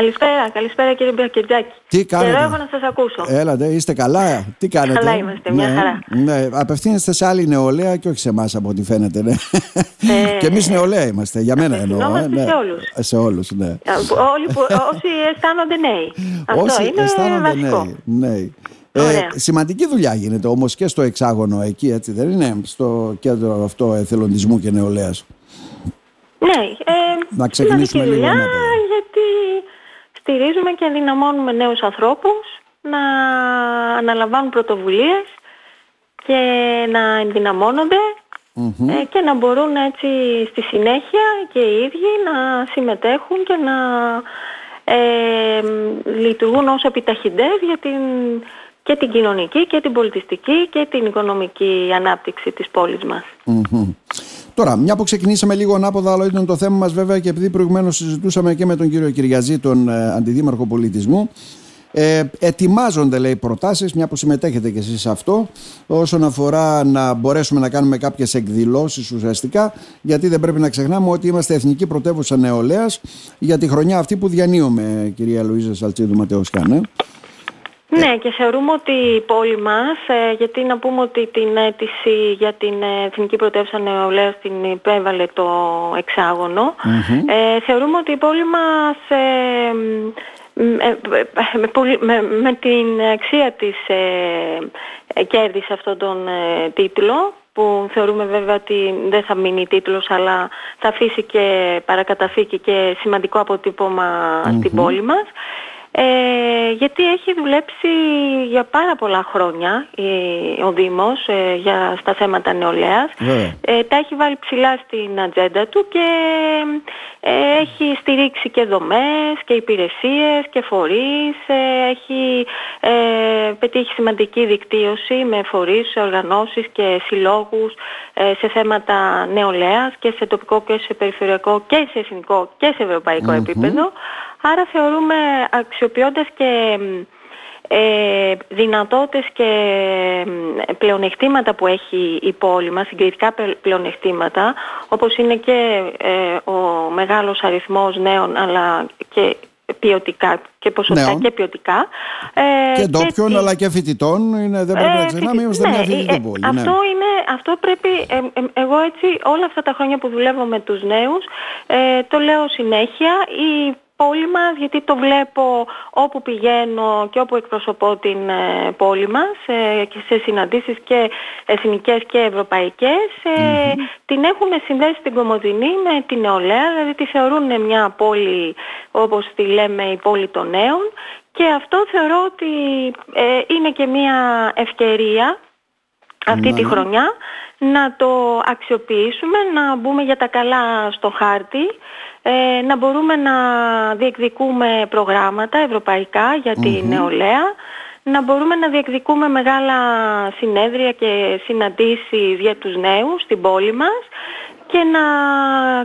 Καλησπέρα, καλησπέρα κύριε Μπιακετζάκη. Τι κάνετε; Καιρό έχω να σας ακούσω. Έλατε, είστε καλά; Τι κάνετε; Καλά είμαστε, μια ναι, χαρά. Ναι, απευθύνεστε σε άλλη νεολαία και όχι σε εμάς από ό,τι φαίνεται. Ναι. Ε, και εμείς νεολαία είμαστε, για μένα εννοώ. απευθυνόμαστε ναι. σε όλους. Σε όλους, ναι. Α, Όλοι που, όσοι αισθάνονται νέοι. Αυτό Όσοι είναι αισθάνονται βασικό. νέοι. νέοι. Ε, Ωραία. σημαντική δουλειά γίνεται όμως και στο εξάγωνο εκεί, έτσι δεν είναι, στο κέντρο αυτό εθελοντισμού και νεολαίας. Ναι, ε, Να ξεκινήσουμε σημαντική λίγο δουλειά ανάποδα. γιατί στηρίζουμε και ενδυναμώνουμε νέους ανθρώπους να αναλαμβάνουν πρωτοβουλίες και να ενδυναμώνονται Μμμ. ε, και να μπορούν έτσι στη συνέχεια και οι ίδιοι να συμμετέχουν και να ε, λειτουργούν ως επιταχυντές για την, και την κοινωνική και την πολιτιστική και την οικονομική ανάπτυξη της πόλης μας. Μμμ. Τώρα, μια που ξεκινήσαμε λίγο ανάποδα, αλλά ήταν το θέμα μας βέβαια και επειδή προηγουμένως συζητούσαμε και με τον κύριο Κυριαζή, τον ε, Αντιδήμαρχο Πολιτισμού, ε, ετοιμάζονται λέει προτάσεις, μια που συμμετέχετε και εσείς σε αυτό, όσον αφορά να μπορέσουμε να κάνουμε κάποιες εκδηλώσεις ουσιαστικά, γιατί δεν πρέπει να ξεχνάμε ότι είμαστε εθνική πρωτεύουσα νεολαίας για τη χρονιά αυτή που διανύουμε, κυρία Λουίζα Σαλτσίδου Ματεοσκάν. Ε. Ναι, και θεωρούμε ότι η πόλη μας, ε, γιατί να πούμε ότι την αίτηση για την ε, Εθνική Πρωτεύουσα Νεολαίας την υπέβαλε το εξάγωνο, ε, θεωρούμε ότι η πόλη μας ε, μ, ε, ε, με, πολύ- με- με την αξία της ε, ε, κέρδισε αυτόν τον ε, τίτλο που θεωρούμε βέβαια ότι δεν θα μείνει τίτλος αλλά θα αφήσει και παρακαταθήκη και σημαντικό αποτύπωμα στην πόλη μας. Ε, γιατί έχει δουλέψει για πάρα πολλά χρόνια η- ο Δήμος ε, για, στα θέματα νεολαίας. Βέβαια. Ε, τα έχει βάλει ψηλά στην ατζέντα του και ε, έχει στηρίξει και δομές και υπηρεσίες και φορείς. ε, έχει ε, πετύχει σημαντική δικτύωση με φορείς, σε οργανώσεις και συλλόγους ε, σε θέματα νεολαίας και σε τοπικό και σε περιφερειακό και σε εθνικό και σε ευρωπαϊκό επίπεδο. Άρα θεωρούμε αξιοποιώντας και μ, ε, δυνατότητες και μ, πλεονεκτήματα που έχει η πόλη μας, συγκριτικά πλε- πλεονεκτήματα, όπως είναι και ε, ο μεγάλος αριθμός νέων αλλά και ποιοτικά και ποσοστά Νέων. και ποιοτικά. ε, Και ντόπιων τη- αλλά και φοιτητών, είναι, δεν πρέπει να ε, ξεχνάμε, φοιτητή- είμαστε μια ναι, φοιτητή ε, πόλη. Αυτό, ναι. είναι, αυτό πρέπει, ε, ε, εγώ έτσι όλα αυτά τα χρόνια που δουλεύω με τους νέους, ε, το λέω συνέχεια, η πόλη μας, γιατί το βλέπω όπου πηγαίνω και όπου εκπροσωπώ την ε, πόλη μας ε, και σε συναντήσεις και εθνικές και ευρωπαϊκές, ε, την έχουν συνδέσει την Κομοδινή με την νεολαία, δηλαδή τη θεωρούν μια πόλη όπως τη λέμε η πόλη των νέων. Και αυτό θεωρώ ότι ε, είναι και μια ευκαιρία αυτή τη Ναι. χρονιά να το αξιοποιήσουμε, να μπούμε για τα καλά στο χάρτη, ε, να μπορούμε να διεκδικούμε προγράμματα ευρωπαϊκά για τη νεολαία, να μπορούμε να διεκδικούμε μεγάλα συνέδρια και συναντήσεις για τους νέους στην πόλη μας και να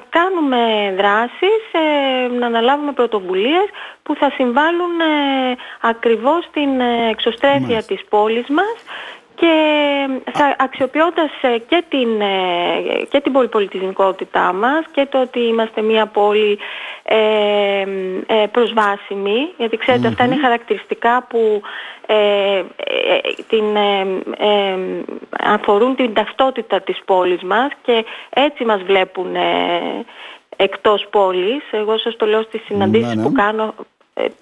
κάνουμε δράσεις, ε, να αναλάβουμε πρωτοβουλίες που θα συμβάλλουν ε, ακριβώς στην ε, εξωστρέφεια της πόλης μας και θα, αξιοποιώντας ε, και την, ε, και την πολυπολιτισμικότητά μας και το ότι είμαστε μια πόλη ε, ε, προσβάσιμη, γιατί ξέρετε αυτά είναι χαρακτηριστικά που ε, ε, την, ε, ε, αφορούν την ταυτότητα της πόλης μας και έτσι μας βλέπουν ε, εκτός πόλης. Εγώ σας το λέω στις συναντήσεις Ναι, ναι. που κάνω, ε,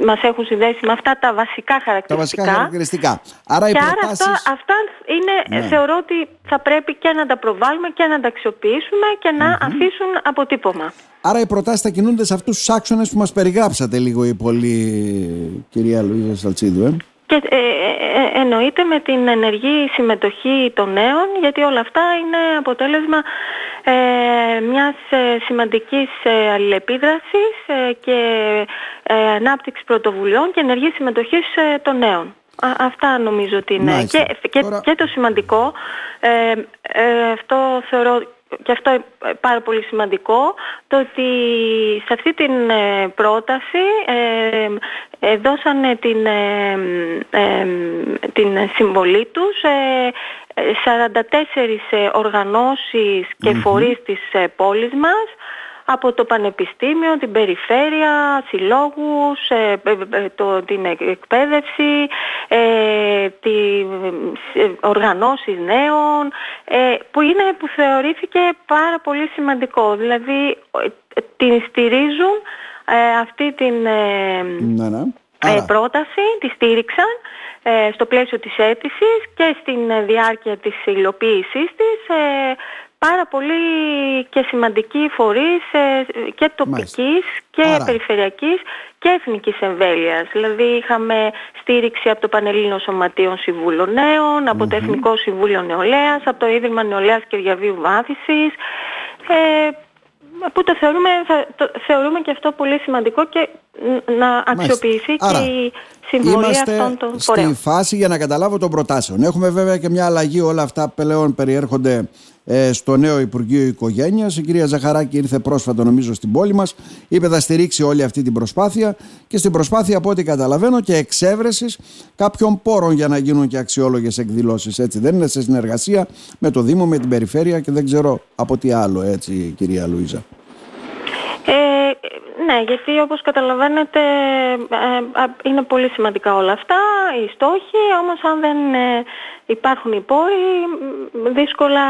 μας έχουν συνδέσει με αυτά τα βασικά Τα χαρακτηριστικά. βασικά χαρακτηριστικά. Άρα οι Και άρα προτάσεις... αυτά, αυτά είναι, Ναι. θεωρώ ότι θα πρέπει και να τα προβάλλουμε και να τα αξιοποιήσουμε και να αφήσουν αποτύπωμα. Άρα οι προτάσεις θα κινούνται σε αυτούς τους άξονες που μας περιγράψατε λίγο η πολύ κυρία Λουίζα Σαλτσίδου. Ε. Και ε, ε, ε, εννοείται με την ενεργή συμμετοχή των νέων, γιατί όλα αυτά είναι αποτέλεσμα ε, μιας ε, σημαντικής ε, αλληλεπίδρασης ε, και ε, ανάπτυξης πρωτοβουλειών και ενεργής συμμετοχής ε, των νέων. Α, αυτά νομίζω ότι είναι. Μάλιστα. Και, και, Τώρα- και το σημαντικό, ε, ε, αυτό θεωρώ και αυτό ε, πάρα πολύ σημαντικό, το ότι σε αυτή την ε, πρόταση ε, ε, δώσανε την, ε, ε, την συμβολή τους ε, ε, 44 ε, οργανώσεις και φορείς της ε, πόλης μας από το Πανεπιστήμιο, την Περιφέρεια, συλλόγους, το, την εκπαίδευση, τη, οργανώσεις νέων, που, είναι, που θεωρήθηκε πάρα πολύ σημαντικό. Δηλαδή την στηρίζουν αυτή την ναι, ναι. πρόταση, τη στήριξαν ε, στο πλαίσιο της αίτησης και στην ε, διάρκεια της υλοποίησής της ε, πάρα πολύ και σημαντικοί φορείς και τοπικής και Άρα. περιφερειακής και εθνικής εμβέλειας. Δηλαδή είχαμε στήριξη από το Πανελλήνιο Σωματείο Συμβούλων Νέων, από το Εθνικό Συμβούλιο Νεολαίας, από το Ίδρυμα Νεολαίας και Διαβίου Βάθησης, που το θεωρούμε, το θεωρούμε και αυτό πολύ σημαντικό και να αξιοποιηθεί και η συμβολή αυτών των φορέων. στη φάση για να καταλάβω των προτάσεων. Έχουμε βέβαια και μια αλλαγή, όλα αυτά πλέον περιέρχονται ε, στο νέο Υπουργείο Οικογένειας. Η κυρία Ζαχαράκη ήρθε πρόσφατα, νομίζω, στην πόλη μας. Είπε θα στηρίξει όλη αυτή την προσπάθεια και στην προσπάθεια, από ό,τι καταλαβαίνω, και εξέβρεσης κάποιων πόρων για να γίνουν και αξιόλογες εκδηλώσεις. Έτσι δεν είναι σε συνεργασία με το Δήμο, με την Περιφέρεια και δεν ξέρω από τι άλλο, έτσι, κυρία Λουίζα. Ε, ναι, γιατί όπως καταλαβαίνετε ε, είναι πολύ σημαντικά όλα αυτά, οι στόχοι, όμως αν δεν ε, υπάρχουν οι πόροι δύσκολα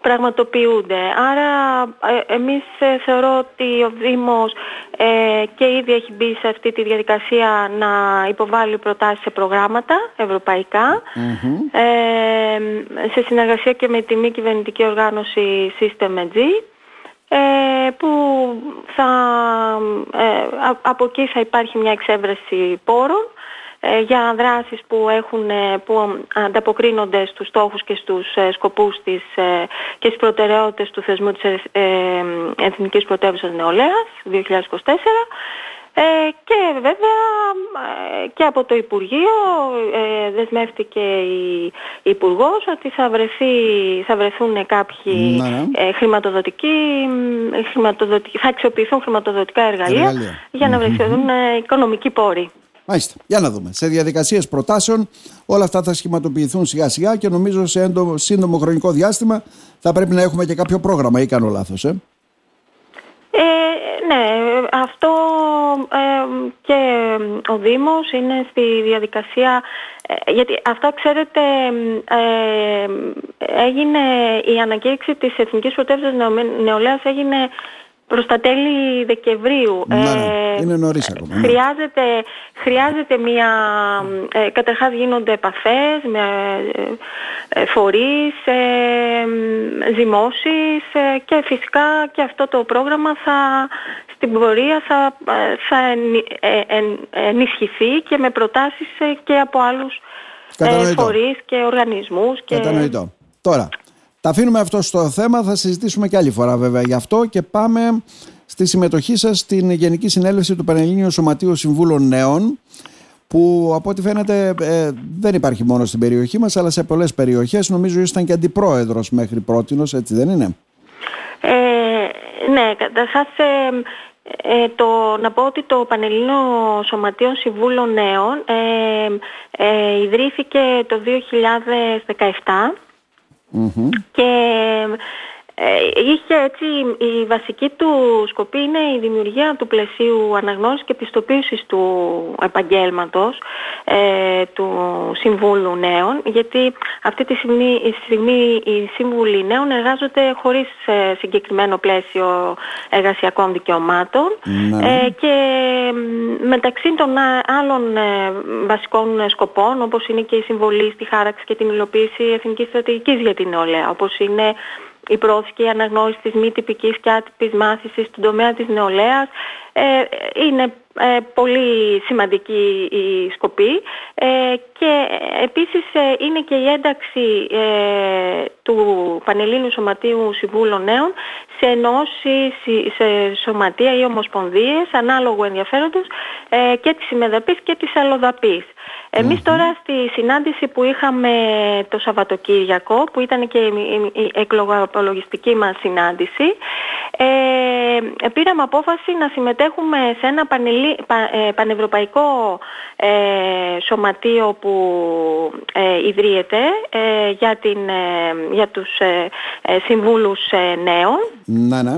πραγματοποιούνται. Άρα ε, εμείς θεωρώ ότι ο Δήμος και ήδη έχει μπει σε αυτή τη διαδικασία να υποβάλει προτάσεις σε προγράμματα σε συνεργασία και με τη μη κυβερνητική οργάνωση System ε, που θα, ε, από εκεί θα υπάρχει μια εξέβρεση πόρων ε, για δράσεις που, έχουν, που ανταποκρίνονται στους στόχους και στους σκοπούς της, και στις προτεραιότητες του θεσμού της Εθνικής Πρωτεύουσας Νεολαίας 2024 ε, και βέβαια ε, και από το Υπουργείο ε, δεσμεύτηκε η Υπουργός ότι θα, βρεθεί, θα βρεθούν κάποιοι ναι, ναι. Ε, χρηματοδοτικοί, χρηματοδοτικοί, θα αξιοποιηθούν χρηματοδοτικά εργαλεία, για να βρεθούν οικονομικοί πόροι. Μάλιστα. Για να δούμε. Σε διαδικασίες προτάσεων όλα αυτά θα σχηματοποιηθούν σιγά σιγά και νομίζω σε σύντομο χρονικό διάστημα θα πρέπει να έχουμε και κάποιο πρόγραμμα ή κάνω λάθος. Ε; Ε, ναι, αυτό ε, και ο Δήμος είναι στη διαδικασία, ε, γιατί αυτό ξέρετε ε, έγινε η ανακήρυξη της Εθνικής Πρωτεύουσας Νεολαίας έγινε προς τα τέλη Δεκεμβρίου. Ναι, ναι. είναι νωρίς ακόμα. Ναι. Χρειάζεται, χρειάζεται μια... Ε, καταρχάς γίνονται επαφές με ε, φορείς, ε, ζυμώσεις και φυσικά και αυτό το πρόγραμμα θα, στην πορεία θα, θα ενισχυθεί και με προτάσεις και από άλλους φορείς και οργανισμούς. Και... Κατανοητό. Τώρα, τα αφήνουμε αυτό στο θέμα, θα συζητήσουμε και άλλη φορά βέβαια γι' αυτό και πάμε στη συμμετοχή σας στην Γενική Συνέλευση του Πανελλήνιου Σωματείου Συμβούλων Νέων που από ό,τι φαίνεται ε, δεν υπάρχει μόνο στην περιοχή μας αλλά σε πολλές περιοχές νομίζω ήσταν και αντιπρόεδρος μέχρι πρότινος, έτσι δεν είναι; Ε, ναι, καταρχάς ε, ε, το, να πω ότι το Πανελλήνιο Σωματείο Συμβούλων Νέων ε, ε, ιδρύθηκε το 2017 και ε, είχε έτσι, η βασική του σκοπή είναι η δημιουργία του πλαισίου αναγνώρισης και πιστοποίησης του επαγγέλματος ε, του Συμβούλου Νέων γιατί αυτή τη στιγμή, η στιγμή οι Σύμβουλοι Νέων εργάζονται χωρίς ε, συγκεκριμένο πλαίσιο εργασιακών δικαιωμάτων ναι. ε, και μεταξύ των άλλων βασικών σκοπών όπως είναι και η συμβολή στη χάραξη και την υλοποίηση εθνικής στρατηγικής για την νεολαία όπως είναι η πρόθεση και η αναγνώριση της μη τυπικής και άτυπης μάθησης στον τομέα της νεολαίας ε, είναι ε, πολύ σημαντική η σκοπή ε, και επίσης είναι και η ένταξη του Πανελλήνιου Σωματείου Συμβούλων Νέων σε ενώσεις, σε σωματεία ή ομοσπονδίες ανάλογου ενδιαφέροντος και της συμμεδαπής και της αλλοδαπής. Εμείς τώρα στη συνάντηση που είχαμε το Σαββατοκύριακο, που ήταν και η εκλογαπολογιστική μας συνάντηση, ε, πήραμε απόφαση να συμμετέχουμε σε ένα ε, πανευρωπαϊκό ε, σωματείο που ε, ιδρύεται ε, για, την, για τους συμβούλους νέων. Να, ναι.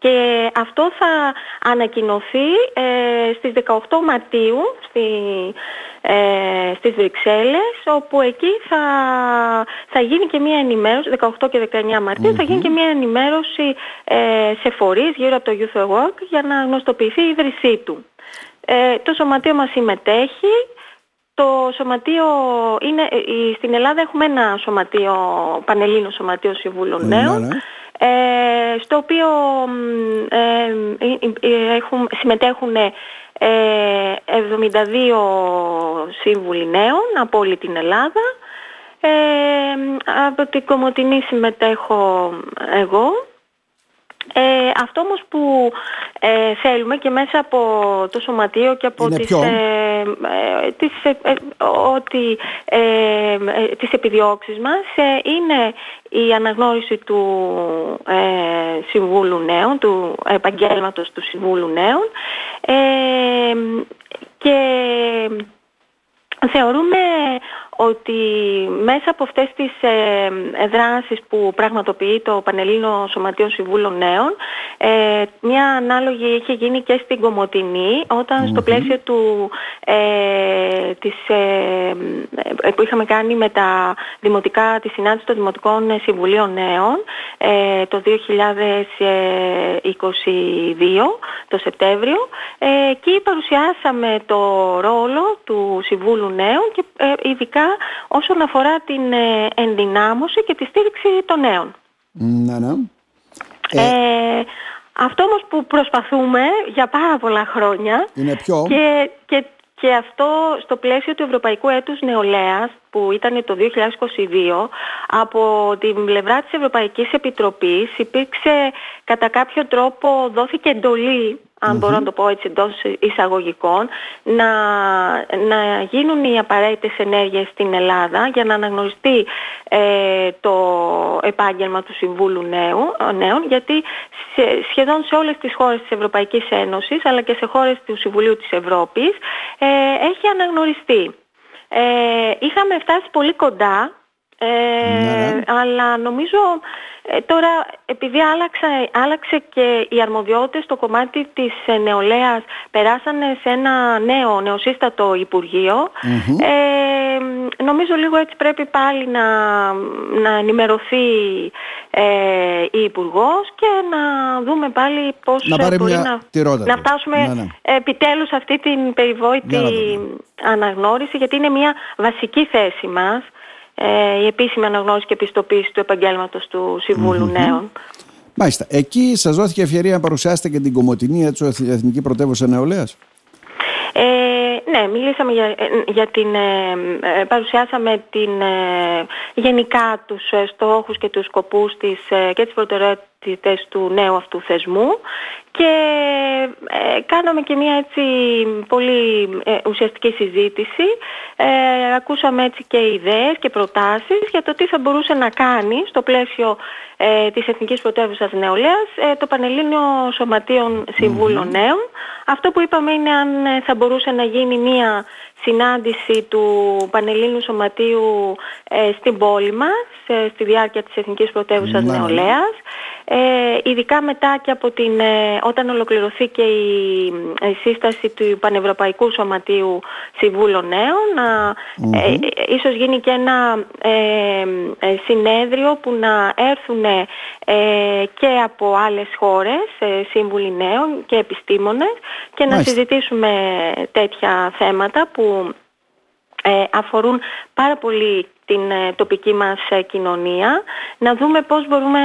Και αυτό θα ανακοινωθεί ε, στις 18 Μαρτίου στη, ε, στις Βρυξέλλες όπου εκεί θα, θα γίνει και μια ενημέρωση 18 και 19 μαρτιου θα γίνει και μια ενημέρωση ε, σε φορείς γύρω από το Youth Award για να γνωστοποιηθεί η ίδρυσή του. Ε, το σωματείο μας συμμετέχει το σωματείο είναι, ε, στην Ελλάδα έχουμε ένα σωματείο, Πανελλήνιο Σωματείο Συμβούλων ναι, Νέων, ναι. Ε, στο οποίο ε, έχουν, συμμετέχουν 72 σύμβουλοι νέων από όλη την Ελλάδα. από την Κομωτινή συμμετέχω εγώ ε, αυτό όμως που ε, θέλουμε και μέσα από το σωματείο και από τις, ε, ε, τις, ε, ότι, τις επιδιώξεις μας είναι η αναγνώριση του Συμβούλου Νέων, του επαγγέλματος του Συμβούλου Νέων και θεωρούμε ότι μέσα από αυτές τις ε, δράσεις που πραγματοποιεί το Πανελλήνιο Σωματείο Συμβούλων Νέων ε, μια ανάλογη είχε γίνει και στην Κομωτινή στο πλαίσιο του, ε, της, ε, που είχαμε κάνει με τα δημοτικά, τη συνάντηση των Δημοτικών Συμβουλίων Νέων το 2022 το Σεπτέμβριο εκεί παρουσιάσαμε το ρόλο του Συμβούλου Νέων και ειδικά όσον αφορά την ε, ενδυνάμωση και τη στήριξη των νέων. Ναι, ναι. Ε, αυτό όμως που προσπαθούμε για πάρα πολλά χρόνια είναι ποιο; Και, και, και αυτό στο πλαίσιο του Ευρωπαϊκού Έτους Νεολαίας που ήταν το 2022 από την πλευρά της Ευρωπαϊκής Επιτροπής υπήρξε κατά κάποιο τρόπο δόθηκε εντολή αν μπορώ να το πω έτσι εντός εισαγωγικών, να, να γίνουν οι απαραίτητες ενέργειες στην Ελλάδα για να αναγνωριστεί ε, το επάγγελμα του Συμβούλου Νέου, Νέων, γιατί σχεδόν σε όλες τις χώρες της Ευρωπαϊκής Ένωσης, αλλά και σε χώρες του Συμβουλίου της Ευρώπης, ε, έχει αναγνωριστεί. Ε, είχαμε φτάσει πολύ κοντά, ε, ναι. αλλά νομίζω ε, τώρα, επειδή άλλαξε, άλλαξε και οι αρμοδιότητες στο κομμάτι της ε, νεολαίας περάσανε σε ένα νέο, νεοσύστατο ε, νομίζω λίγο έτσι πρέπει πάλι να, να ενημερωθεί ε, η Υπουργός και να δούμε πάλι πώς να μπορεί να, να φτάσουμε ναι, ναι. επιτέλους αυτή την περιβόητη αναγνώριση γιατί είναι μια βασική θέση μας. ε, η επίσημη αναγνώριση και επιστοποίηση του επαγγέλματος του Συμβούλου Νέων. Μάλιστα. Εκεί σας δόθηκε ευκαιρία να παρουσιάσετε και την Κομωτινή, έτσι, Εθνική Πρωτεύουσα Νεολαίας; Ε, ναι, μιλήσαμε για, για την, ε, παρουσιάσαμε την, γενικά τους στόχους και τους σκοπούς της, και τις προτεραιότητες του νέου αυτού θεσμού και ε, κάναμε και μια έτσι πολύ ε, ουσιαστική συζήτηση. Ε, ακούσαμε έτσι και ιδέες και προτάσεις για το τι θα μπορούσε να κάνει στο πλαίσιο ε, της Εθνικής Πρωτεύουσας Νεολαίας ε, το Πανελλήνιο Σωματείων Νέων. Αυτό που είπαμε είναι αν θα μπορούσε να γίνει μια συνάντηση του Πανελλήνιου Σωματείου στην πόλη μας στη διάρκεια της Εθνικής Πρωτεύουσας ναι. Νεολαίας. Ε, ειδικά μετά και από την, ε, όταν ολοκληρωθεί και η, η, σύσταση του Πανευρωπαϊκού Σωματείου Συμβούλων Νέων να, ε, ίσως γίνει και ένα συνέδριο που να έρθουν και από άλλες χώρες σύμβουλοι νέων και επιστήμονες και να συζητήσουμε τέτοια θέματα που αφορούν πάρα πολύ την ε, τοπική μας ε, κοινωνία, να δούμε πώς μπορούμε,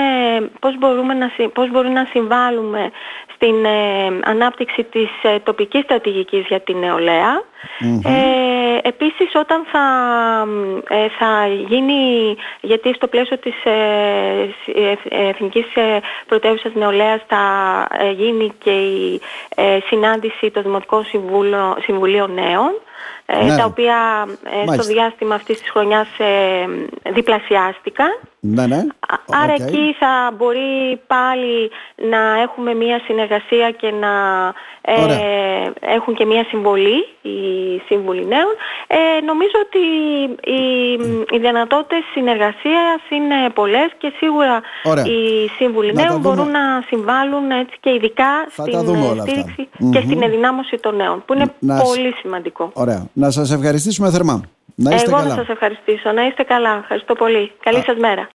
πώς μπορούμε να, πώς μπορούμε να συμβάλλουμε στην ε, ανάπτυξη της τοπικής στρατηγικής για την νεολαία. Ε, επίσης όταν θα, θα γίνει, γιατί στο πλαίσιο της Εθνικής Πρωτεύουσας Νεολαίας θα γίνει και η συνάντηση των Δημοτικών Συμβουλίων Νέων, ε, ναι. τα οποία ε, στο διάστημα αυτής της χρονιάς ε, διπλασιάστηκαν. Ναι, ναι. Άρα εκεί θα μπορεί πάλι να έχουμε μία συνεργασία και να ε, έχουν και μία συμβολή οι σύμβουλοι νέων. Ε, νομίζω ότι οι, οι δυνατότητες συνεργασίας είναι πολλές και σίγουρα οι σύμβουλοι νέων μπορούν να συμβάλλουν έτσι και ειδικά στην στήριξη και στην ενδυνάμωση των νέων που είναι πολύ σημαντικό. Ωραία. Να σας ευχαριστήσουμε θερμά. Να είστε Εγώ καλά. να σας ευχαριστήσω. Να είστε καλά. Ευχαριστώ πολύ. Καλή σας μέρα.